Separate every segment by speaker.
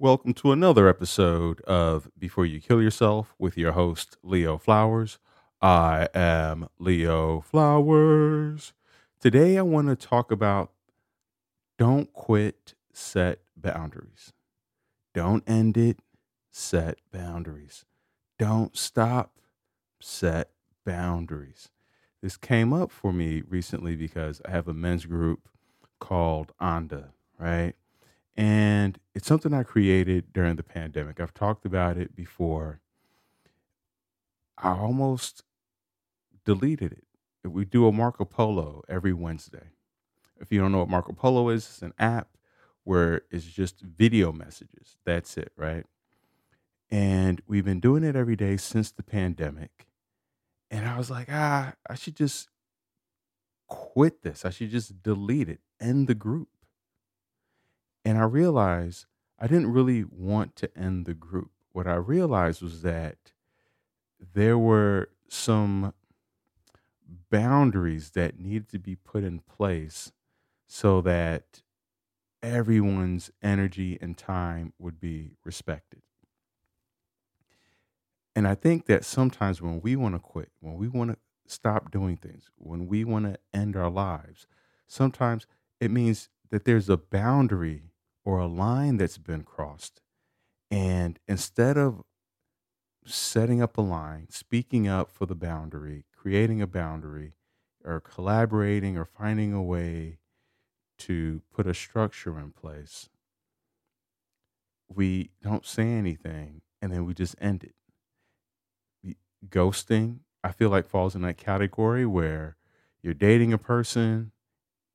Speaker 1: Welcome to another episode of Before You Kill Yourself with your host, Leo Flowers. I am Leo Flowers. Today, I want to talk about don't quit, set boundaries. Don't end it, set boundaries. Don't stop, set boundaries. This came up for me recently because I have a men's group called Onda, right? And it's something I created during the pandemic. I've talked about it before. I almost deleted it. We do a Marco Polo every Wednesday. If you don't know what Marco Polo is, it's an app where it's just video messages. That's it, right? And we've been doing it every day since the pandemic. And I was like, ah, I should just quit this. I should just delete it, end the group. And I realized I didn't really want to end the group. What I realized was that there were some boundaries that needed to be put in place so that everyone's energy and time would be respected. And I think that sometimes when we want to quit, when we want to stop doing things, when we want to end our lives, sometimes it means that there's a boundary or a line that's been crossed. And instead of setting up a line, speaking up for the boundary, creating a boundary, or collaborating or finding a way to put a structure in place, we don't say anything and then we just end it ghosting, I feel like falls in that category where you're dating a person,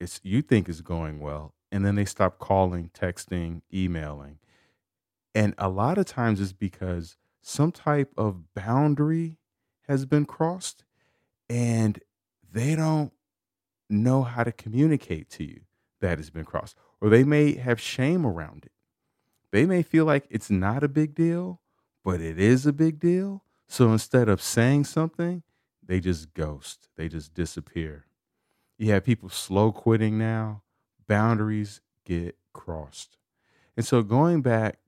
Speaker 1: it's you think is going well, and then they stop calling, texting, emailing. And a lot of times it's because some type of boundary has been crossed and they don't know how to communicate to you that has been crossed. Or they may have shame around it. They may feel like it's not a big deal, but it is a big deal. So instead of saying something, they just ghost, they just disappear. You have people slow quitting now, boundaries get crossed. And so going back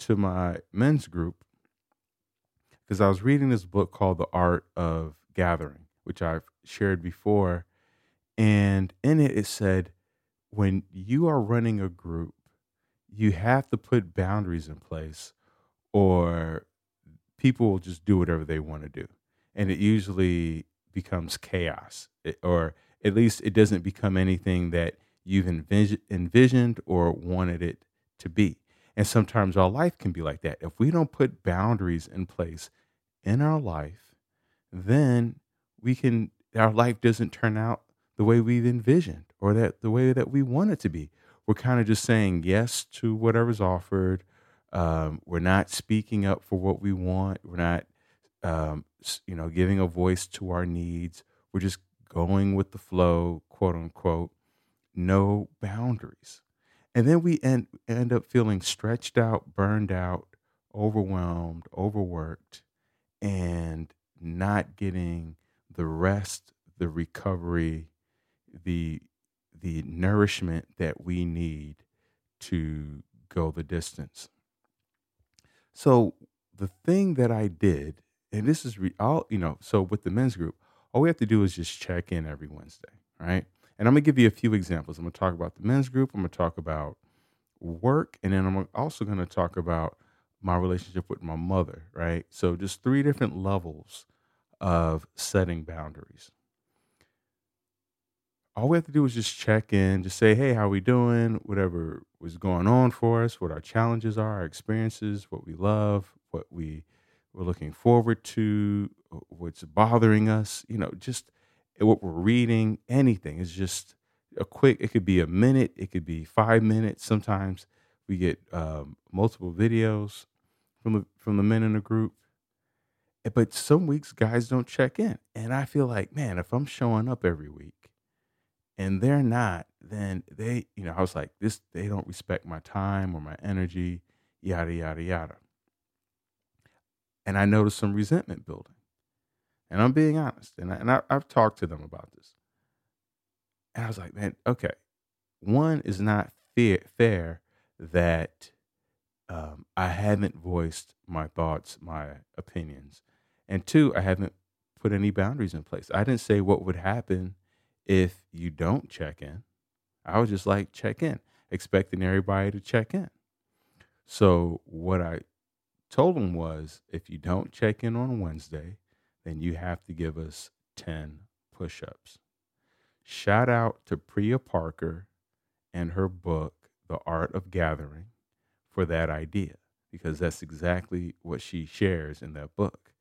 Speaker 1: to my men's group, because I was reading this book called The Art of Gathering, which I've shared before. And in it, it said, when you are running a group, you have to put boundaries in place or people will just do whatever they want to do. And it usually becomes chaos, or at least it doesn't become anything that you've envis- envisioned or wanted it to be. And sometimes our life can be like that. If we don't put boundaries in place in our life, then we can our life doesn't turn out the way we've envisioned or that the way that we want it to be. We're kind of just saying yes to whatever's offered um, we're not speaking up for what we want. We're not, um, you know, giving a voice to our needs. We're just going with the flow, quote unquote. No boundaries, and then we end end up feeling stretched out, burned out, overwhelmed, overworked, and not getting the rest, the recovery, the the nourishment that we need to go the distance. So the thing that I did, and this is re- all you know. So with the men's group, all we have to do is just check in every Wednesday, right? And I'm gonna give you a few examples. I'm gonna talk about the men's group. I'm gonna talk about work, and then I'm also gonna talk about my relationship with my mother, right? So just three different levels of setting boundaries all we have to do is just check in, just say, hey, how we doing? Whatever was going on for us, what our challenges are, our experiences, what we love, what we we're looking forward to, what's bothering us, you know, just what we're reading, anything. It's just a quick, it could be a minute, it could be five minutes. Sometimes we get um, multiple videos from the from the men in the group. But some weeks guys don't check in. And I feel like, man, if I'm showing up every week and they're not, then they, you know, I was like, this, they don't respect my time or my energy, yada, yada, yada. And I noticed some resentment building. And I'm being honest. And, I, and I, I've talked to them about this. And I was like, man, okay, one is not fair, fair that um, I haven't voiced my thoughts, my opinions. And two, I haven't put any boundaries in place. I didn't say what would happen if you don't check in. I was just like, check in, expecting everybody to check in. So, what I told them was if you don't check in on Wednesday, then you have to give us 10 push ups. Shout out to Priya Parker and her book, The Art of Gathering, for that idea, because that's exactly what she shares in that book.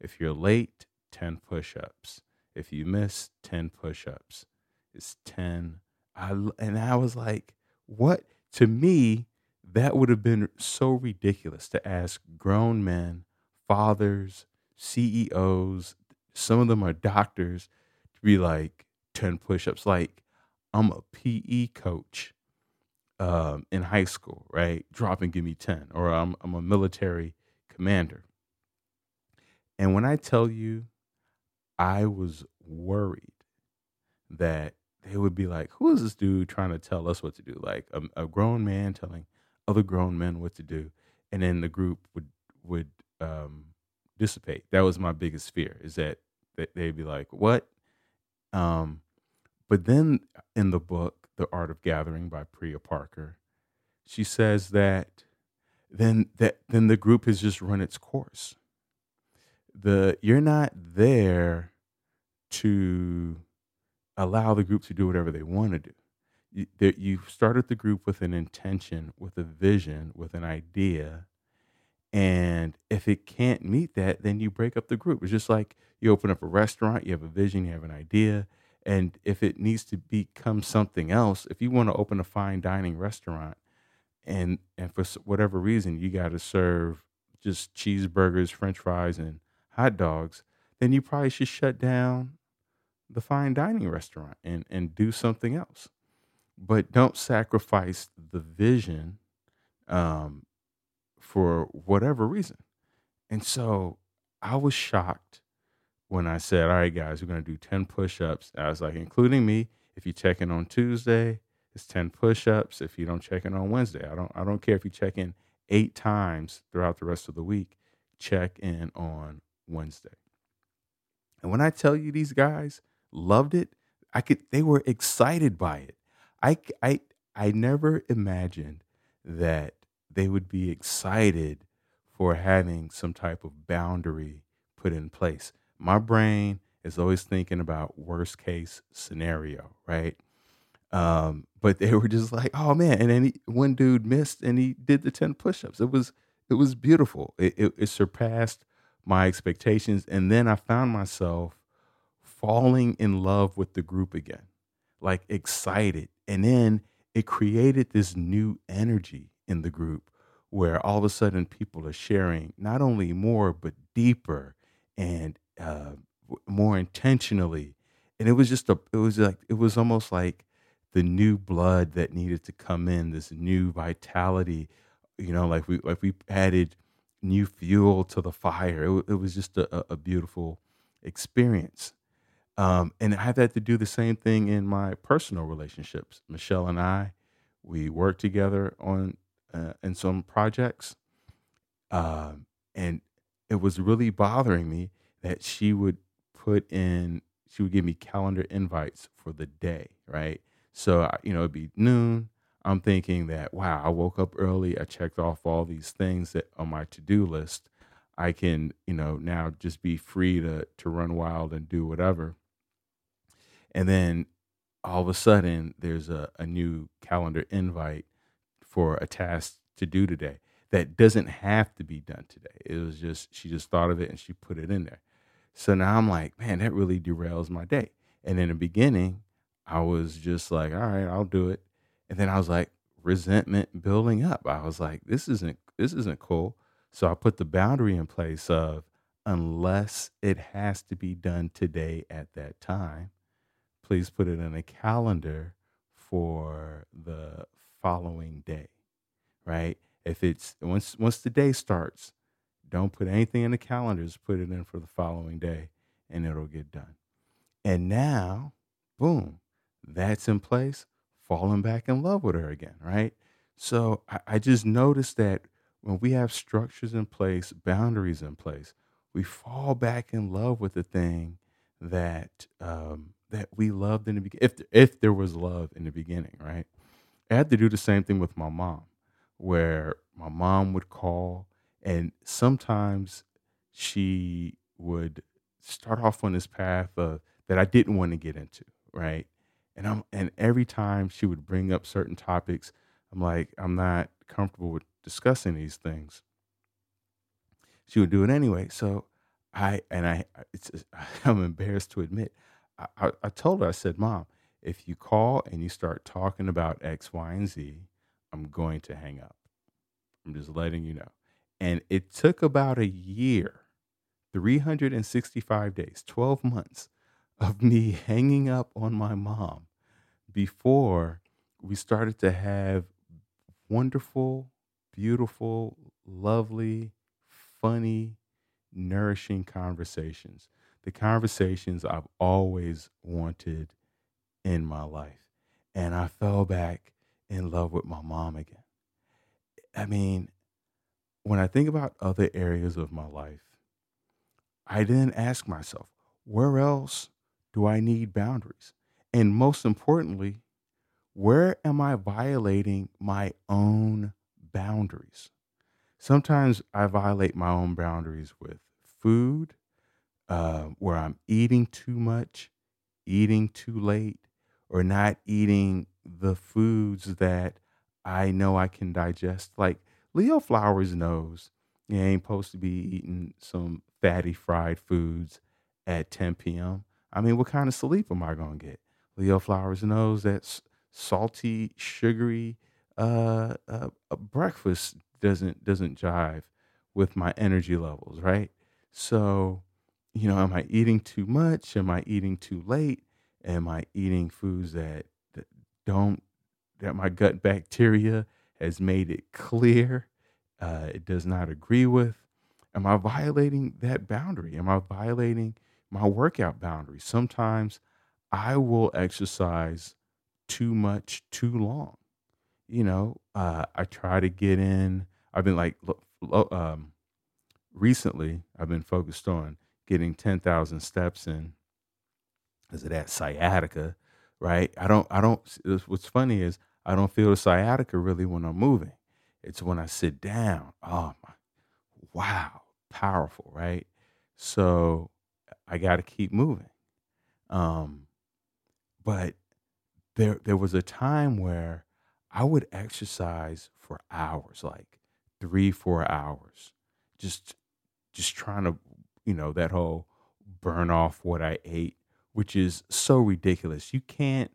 Speaker 1: If you're late, 10 push ups. If you miss 10 push ups, it's 10. I, and I was like, what? To me, that would have been so ridiculous to ask grown men, fathers, CEOs, some of them are doctors, to be like 10 push ups. Like, I'm a PE coach um, in high school, right? Drop and give me 10. Or I'm, I'm a military commander. And when I tell you, I was worried that they would be like, who is this dude trying to tell us what to do? Like a, a grown man telling other grown men what to do. And then the group would, would, um, dissipate. That was my biggest fear is that, they'd be like, what? Um, but then in the book, The Art of Gathering by Priya Parker, she says that then that then the group has just run its course. The you're not there to allow the group to do whatever they want to do. You, you started the group with an intention, with a vision, with an idea, and if it can't meet that, then you break up the group. It's just like you open up a restaurant, you have a vision, you have an idea, and if it needs to become something else, if you want to open a fine dining restaurant, and and for whatever reason you got to serve just cheeseburgers, French fries, and hot dogs, then you probably should shut down the fine dining restaurant and and do something else. But don't sacrifice the vision um, for whatever reason. And so I was shocked when I said, "All right, guys, we're going to do ten push-ups." I was like, including me. If you check in on Tuesday, it's ten push-ups. If you don't check in on Wednesday, I don't. I don't care if you check in eight times throughout the rest of the week. Check in on Wednesday. And when I tell you these guys loved it, I could. They were excited by it. I I I never imagined that they would be excited for having some type of boundary put in place. My brain is always thinking about worst case scenario, right? Um, but they were just like, oh man! And then he, one dude missed, and he did the ten push-ups. It was it was beautiful. It, it, it surpassed my expectations, and then I found myself falling in love with the group again, like excited, and then it created this new energy in the group where all of a sudden people are sharing not only more but deeper and uh, more intentionally. And it was just a it was like it was almost like the new blood that needed to come in this new vitality you know like we like we added new fuel to the fire. It, it was just a, a beautiful experience. Um, and i've had to do the same thing in my personal relationships. Michelle and i we work together on uh, in some projects, um, and it was really bothering me that she would put in she would give me calendar invites for the day, right? So you know it'd be noon. I'm thinking that wow, I woke up early. I checked off all these things that on my to do list. I can you know now just be free to to run wild and do whatever. And then all of a sudden there's a, a new calendar invite for a task to do today that doesn't have to be done today. It was just, she just thought of it and she put it in there. So now I'm like, man, that really derails my day. And in the beginning, I was just like, all right, I'll do it. And then I was like, resentment building up. I was like, this isn't this isn't cool. So I put the boundary in place of unless it has to be done today at that time, please put it in a calendar for the following day, right? If it's once once the day starts, don't put anything in the calendars, put it in for the following day and it'll get done. And now, boom, that's in place, falling back in love with her again, right? So I, I just noticed that when we have structures in place, boundaries in place, we fall back in love with the thing that um, that we loved in the beginning. If if there was love in the beginning, right? I had to do the same thing with my mom, where my mom would call, and sometimes she would start off on this path of, that I didn't want to get into, right? And I'm and every time she would bring up certain topics, I'm like, I'm not comfortable with discussing these things. She would do it anyway. So I and I it's I'm embarrassed to admit. I, I, I told her, I said, Mom, if you call and you start talking about X, Y, and Z, I'm going to hang up. I'm just letting you know. And it took about a year, 365 days, 12 months of me hanging up on my mom before we started to have wonderful, beautiful, lovely, funny, nourishing conversations. The conversations I've always wanted in my life. And I fell back in love with my mom again. I mean, when I think about other areas of my life, I then ask myself, where else do I need boundaries? And most importantly, where am I violating my own boundaries? Sometimes I violate my own boundaries with food, uh, where I'm eating too much, eating too late, or not eating the foods that I know I can digest. Like Leo Flowers knows he ain't supposed to be eating some fatty fried foods at 10 p.m. I mean, what kind of sleep am I gonna get? Leo Flowers knows that salty, sugary uh, uh, uh, breakfast doesn't doesn't jive with my energy levels, right? So, you know, am I eating too much? Am I eating too late? Am I eating foods that, that don't that my gut bacteria has made it clear uh, it does not agree with? Am I violating that boundary? Am I violating my workout boundary? Sometimes I will exercise too much too long. You know, uh, I try to get in. I've been like, um, recently, I've been focused on getting 10,000 steps in because of that sciatica, right? I don't, I don't, what's funny is I don't feel the sciatica really when I'm moving. It's when I sit down. Oh my, wow, powerful, right? So I got to keep moving. Um, but there, there was a time where I would exercise for hours, like three, four hours, just, just trying to, you know, that whole burn off what I ate which is so ridiculous. You can't.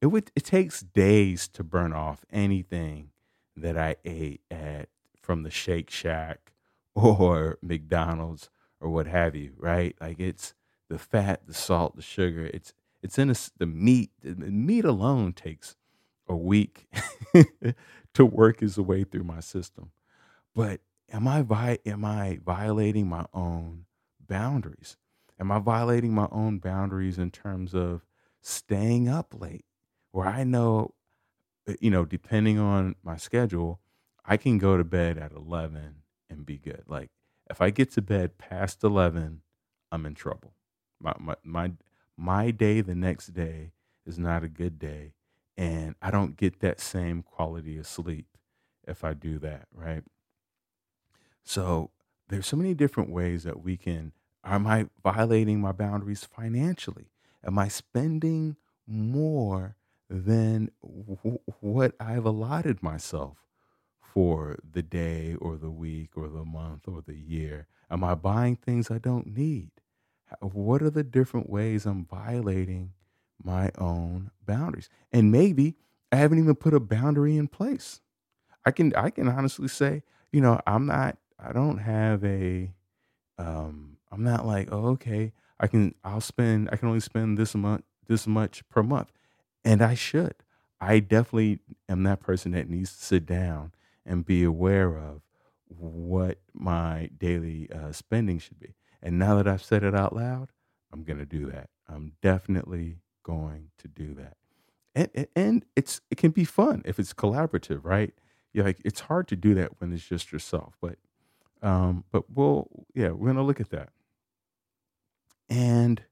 Speaker 1: It would. It takes days to burn off anything that I ate at from the Shake Shack or McDonald's or what have you. Right? Like it's the fat, the salt, the sugar. It's it's in a, the meat. The meat alone takes a week to work its way through my system. But am I vi- am I violating my own boundaries? Am I violating my own boundaries in terms of staying up late? Where I know, uh, you know, depending on my schedule, I can go to bed at 11 and be good. Like if I get to bed past 11, I'm in trouble. My, my, my, my day the next day is not a good day. And I don't get that same quality of sleep if I do that, right? So there's so many different ways that we can Am I violating my boundaries financially? Am I spending more than w- what I've allotted myself for the day or the week or the month or the year? Am I buying things I don't need? What are the different ways I'm violating my own boundaries? And maybe I haven't even put a boundary in place. I can I can honestly say, you know, I'm not I don't have a um I'm not like, oh, okay, I can I'll spend I can only spend this month this much per month. And I should. I definitely am that person that needs to sit down and be aware of what my daily uh, spending should be. And now that I've said it out loud, I'm going to do that. I'm definitely going to do that. And, and it's it can be fun if it's collaborative, right? Yeah, like it's hard to do that when it's just yourself. But um, but we'll yeah, we're gonna look at that. And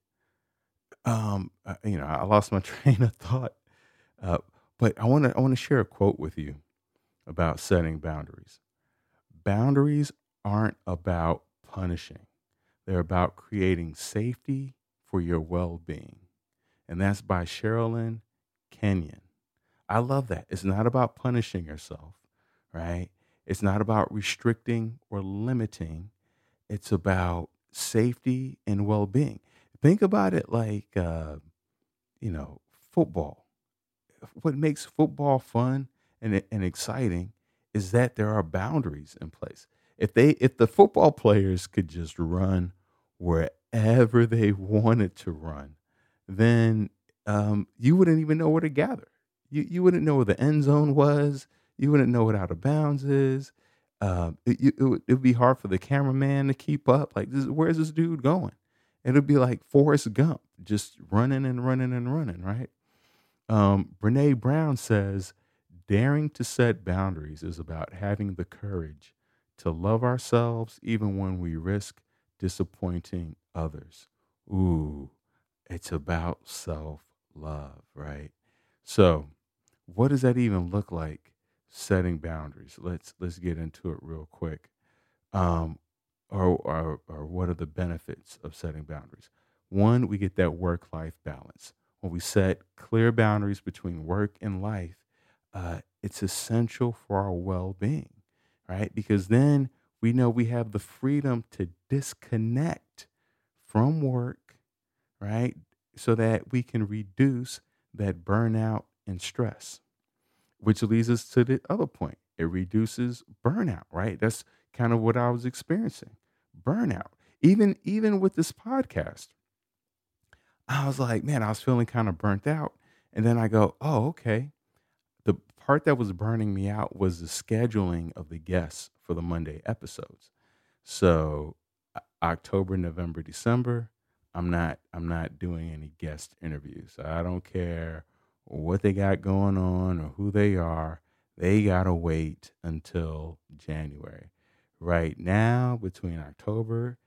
Speaker 1: um, uh, you know, I lost my train of thought. Uh, but I want to I want to share a quote with you about setting boundaries. Boundaries aren't about punishing. They're about creating safety for your well-being. And that's by Sherilyn Kenyon. I love that. It's not about punishing yourself, right? It's not about restricting or limiting. It's about safety and well-being. Think about it like uh, you know, football. What makes football fun and and exciting is that there are boundaries in place. If they if the football players could just run wherever they wanted to run, then um, you wouldn't even know where to gather. You you wouldn't know where the end zone was. You wouldn't know what out of bounds is. Um, it, it, would, it would be hard for the cameraman to keep up. Like, this, where's this dude going? It'd be like Forrest Gump, just running and running and running, right? Um, Brene Brown says, daring to set boundaries is about having the courage to love ourselves even when we risk disappointing others. Ooh, it's about self love, right? So, what does that even look like? Setting boundaries. Let's let's get into it real quick. Um, or, or or what are the benefits of setting boundaries? One, we get that work life balance. When we set clear boundaries between work and life, uh, it's essential for our well being, right? Because then we know we have the freedom to disconnect from work, right? So that we can reduce that burnout and stress, which leads us to the other point. It reduces burnout, right? That's kind of what I was experiencing burnout. Even even with this podcast, I was like, man, I was feeling kind of burnt out. And then I go, oh, okay. The part that was burning me out was the scheduling of the guests for the Monday episodes. So October, November, December, I'm not I'm not doing any guest interviews. I don't care what they got going on or who they are. They gotta wait until January. Right now, between October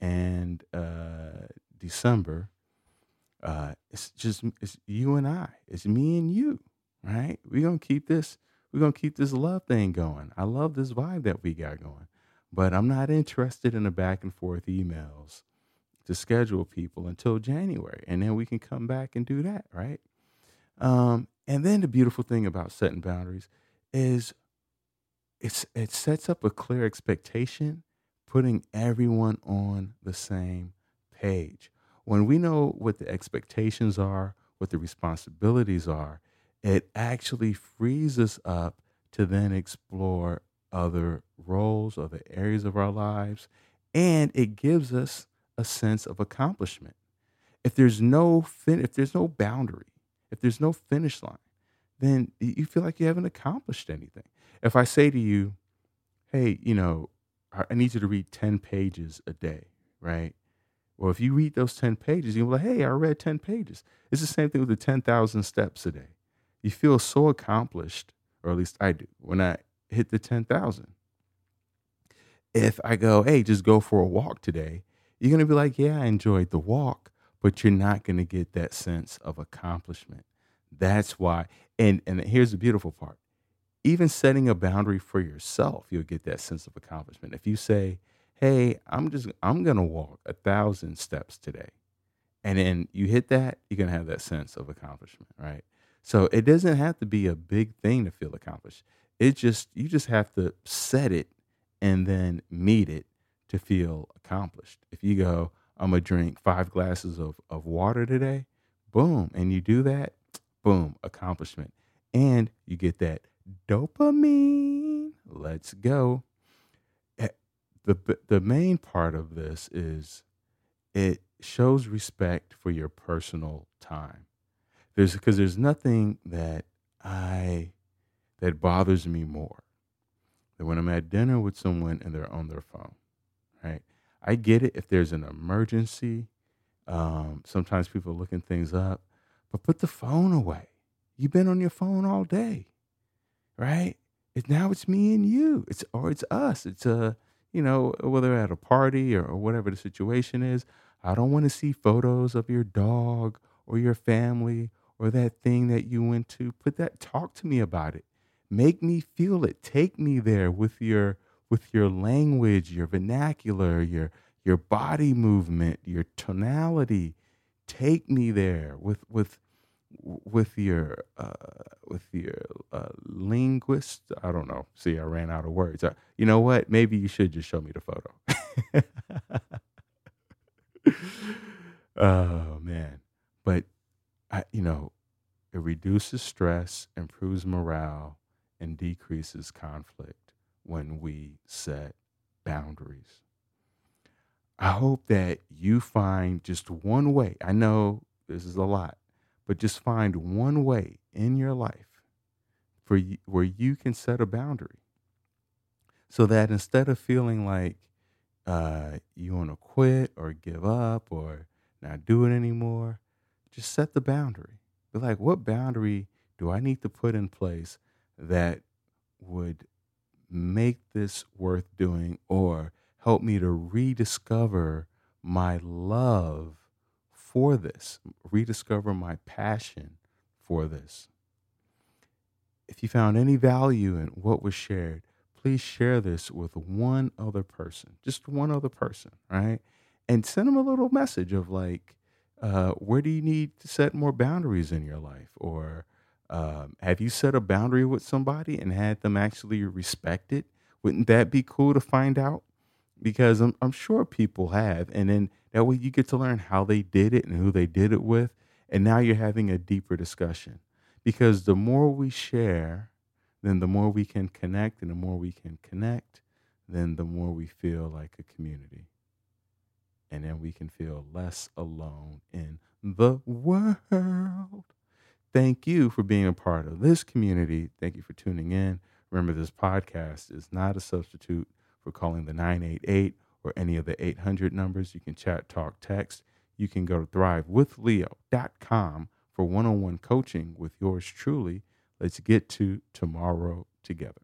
Speaker 1: and uh, December, uh, it's just it's you and I. It's me and you, right? We're gonna keep this. We're gonna keep this love thing going. I love this vibe that we got going, but I'm not interested in the back and forth emails to schedule people until January, and then we can come back and do that, right? Um, and then the beautiful thing about setting boundaries is it's it sets up a clear expectation, putting everyone on the same page when we know what the expectations are, what the responsibilities are, it actually frees us up to then explore other roles, other areas of our lives, and it gives us a sense of accomplishment. If there's no fin- if there's no boundary, if there's no finish line, then you feel like you haven't accomplished anything. If I say to you, "Hey, you know, I need you to read 10 pages a day," right? Well, if you read those 10 pages, you'll be like, hey, I read 10 pages. It's the same thing with the 10,000 steps a day. You feel so accomplished, or at least I do, when I hit the 10,000. If I go, hey, just go for a walk today, you're going to be like, yeah, I enjoyed the walk, but you're not going to get that sense of accomplishment. That's why. And, and here's the beautiful part even setting a boundary for yourself, you'll get that sense of accomplishment. If you say, hey, I'm just I'm gonna walk a thousand steps today. And then you hit that, you're gonna have that sense of accomplishment, right? So it doesn't have to be a big thing to feel accomplished. It just you just have to set it and then meet it to feel accomplished. If you go, I'm gonna drink five glasses of, of water today, boom, and you do that, boom, accomplishment. And you get that dopamine. Let's go eh, the the main part of this is it shows respect for your personal time. There's because there's nothing that I that bothers me more than when I'm at dinner with someone and they're on their phone. Right? I get it if there's an emergency. Um, sometimes people are looking things up, but put the phone away. You've been on your phone all day, right? It's now it's me and you. It's or it's us. It's a you know whether at a party or, or whatever the situation is. I don't want to see photos of your dog or your family or that thing that you went to. Put that. Talk to me about it. Make me feel it. Take me there with your with your language, your vernacular, your your body movement, your tonality. Take me there with with with your uh, with your uh, linguist. I don't know. See, I ran out of words. Uh, you know what? Maybe you should just show me the photo. oh man, but I, you know, it reduces stress, improves morale, and decreases conflict when we set boundaries. I hope that you find just one way. I know this is a lot, but just find one way in your life for you, where you can set a boundary so that instead of feeling like uh, you want to quit or give up or not do it anymore, just set the boundary. Be like, what boundary do I need to put in place that would make this worth doing or help me to rediscover my love for this, rediscover my passion for this. If you found any value in what was shared, please share this with one other person, just one other person, right? And send them a little message of like, uh, where do you need to set more boundaries in your life? Or um, have you set a boundary with somebody and had them actually respect it? Wouldn't that be cool to find out? Because I'm, I'm sure people have. And then that way you get to learn how they did it and who they did it with. And now you're having a deeper discussion. Because the more we share, then the more we can connect. And the more we can connect, then the more we feel like a community. And then we can feel less alone in the world. Thank you for being a part of this community. Thank you for tuning in. Remember, this podcast is not a substitute for calling the 988 or any of the 800 numbers. You can chat, talk, text. You can go to thrivewithleo.com for one on one coaching with yours truly. Let's get to tomorrow together.